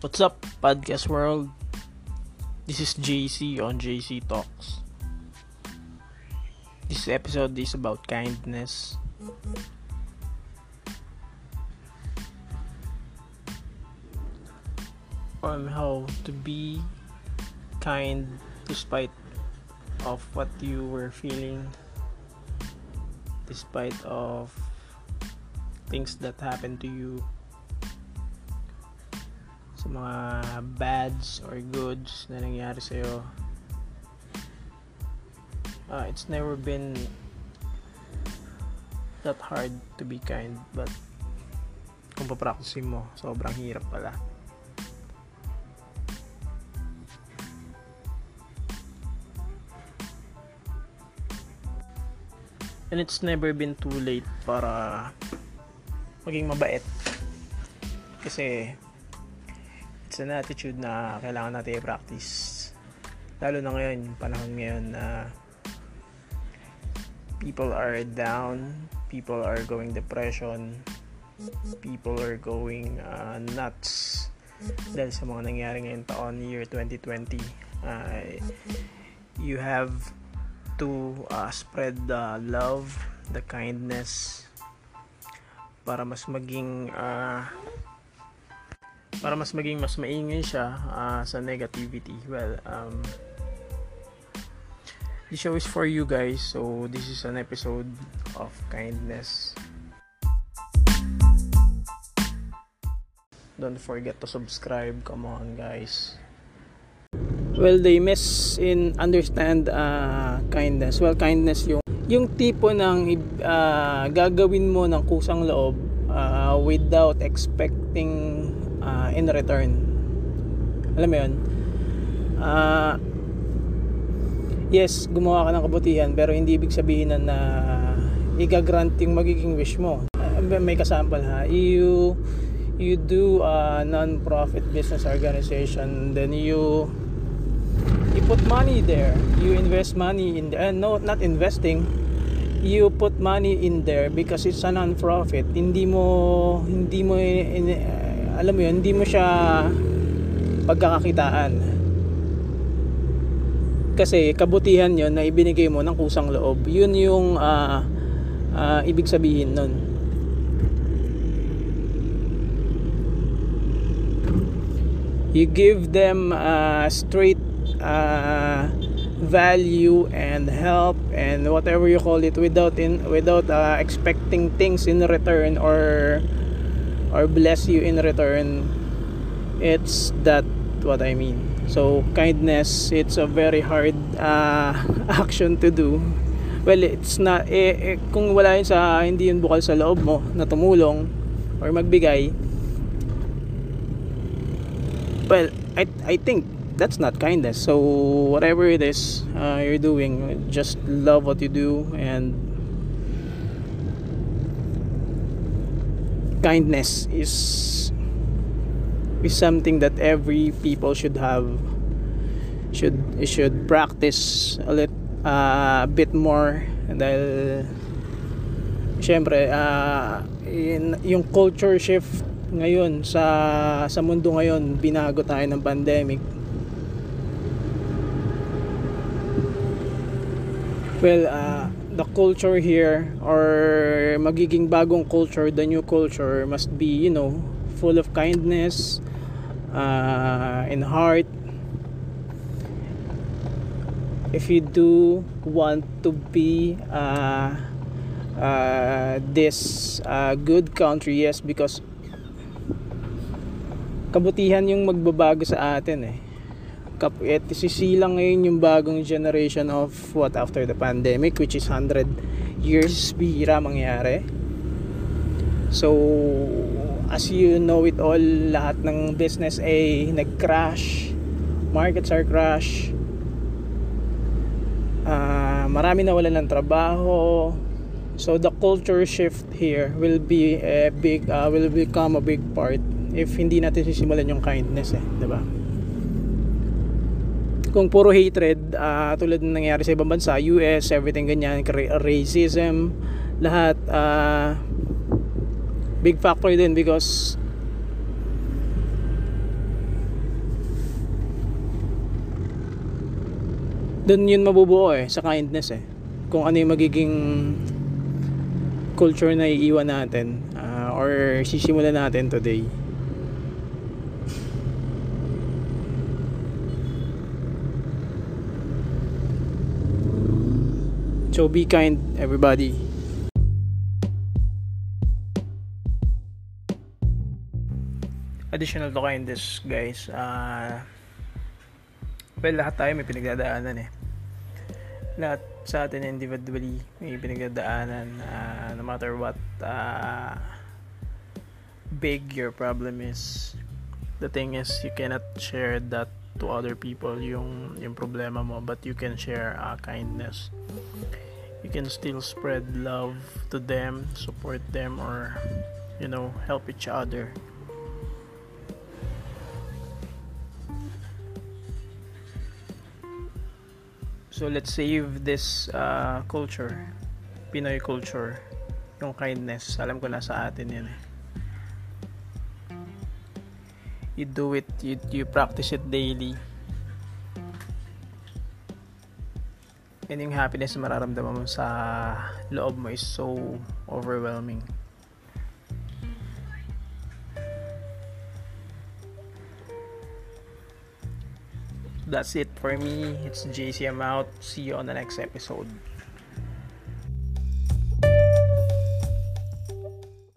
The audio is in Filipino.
What's up, podcast world? This is JC on JC Talks. This episode is about kindness. On how to be kind despite of what you were feeling despite of things that happened to you sa mga bads or goods na nangyari sa'yo? Uh, it's never been that hard to be kind but kung papracticein mo sobrang hirap pala. And it's never been too late para maging mabait. Kasi it's an attitude na kailangan natin i-practice. Lalo na ngayon panahon ngayon na people are down people are going depression people are going uh, nuts dahil sa mga nangyari ngayong taon year 2020 uh, you have to uh, spread the love, the kindness para mas maging uh, para mas maging mas maingay siya uh, sa negativity. Well, um, this show is for you guys. So this is an episode of kindness. Don't forget to subscribe. Come on, guys well they miss in understand uh, kindness well kindness yung yung tipo ng uh, gagawin mo ng kusang loob uh, without expecting uh, in return. Alam mo yun? Uh, yes gumawa ka ng kabutihan pero hindi ibig sabihin na, na igagrant yung magiging wish mo. Uh, may kasample ha? You you do a non-profit business organization then you you put money there. You invest money in there no not investing. You put money in there because it's a non-profit. Hindi mo hindi mo in, uh, alam mo yun hindi mo siya pagkakakitaan. Kasi kabutihan yon na ibinigay mo ng kusang loob. Yun yung uh, uh, ibig sabihin nun. You give them uh, straight uh, value and help and whatever you call it without in without uh, expecting things in return or or bless you in return it's that what I mean. So kindness it's a very hard uh, action to do. Well it's not eh, eh, kung wala yun sa hindi yun bukal sa loob mo na tumulong or magbigay well I, I think that's not kindness. So whatever it is uh, you're doing just love what you do and kindness is is something that every people should have should should practice a little uh, bit more. Dahil syempre uh, in, yung culture shift ngayon sa sa mundo ngayon binago tayo ng pandemic. Well uh, the culture here or magiging bagong culture the new culture must be you know full of kindness uh, in heart. If you do want to be uh, uh, this uh, good country yes because kabutihan yung magbabago sa atin eh kap at sisilang ngayon yung bagong generation of what after the pandemic which is 100 years bihira mangyari. So as you know it all lahat ng business ay nag-crash. Markets are crash. Uh, marami na wala ng trabaho. So the culture shift here will be a big uh, will become a big part if hindi natin sisimulan yung kindness eh, 'di ba? kung puro hatred uh, tulad ng nangyari sa ibang bansa US everything ganyan racism lahat uh, big factor din because doon yun mabubuo eh sa kindness eh. Kung ano yung magiging culture na iiwan natin uh, or sisimulan natin today. So be kind everybody. Additional to kindness guys uh, well lahat tayo may pinagdadaanan eh. Lahat sa atin individually may pinagdadaanan uh, no matter what uh, big your problem is. The thing is you cannot share that to other people yung yung problema mo but you can share uh, kindness you can still spread love to them support them or you know help each other So let's save this uh, culture, Pinoy culture, yung kindness. Alam ko na sa atin yan eh. You do it, you, you practice it daily. And yung happiness na mararamdaman mo sa loob mo is so overwhelming. that's it for me. It's JC. I'm out. See you on the next episode.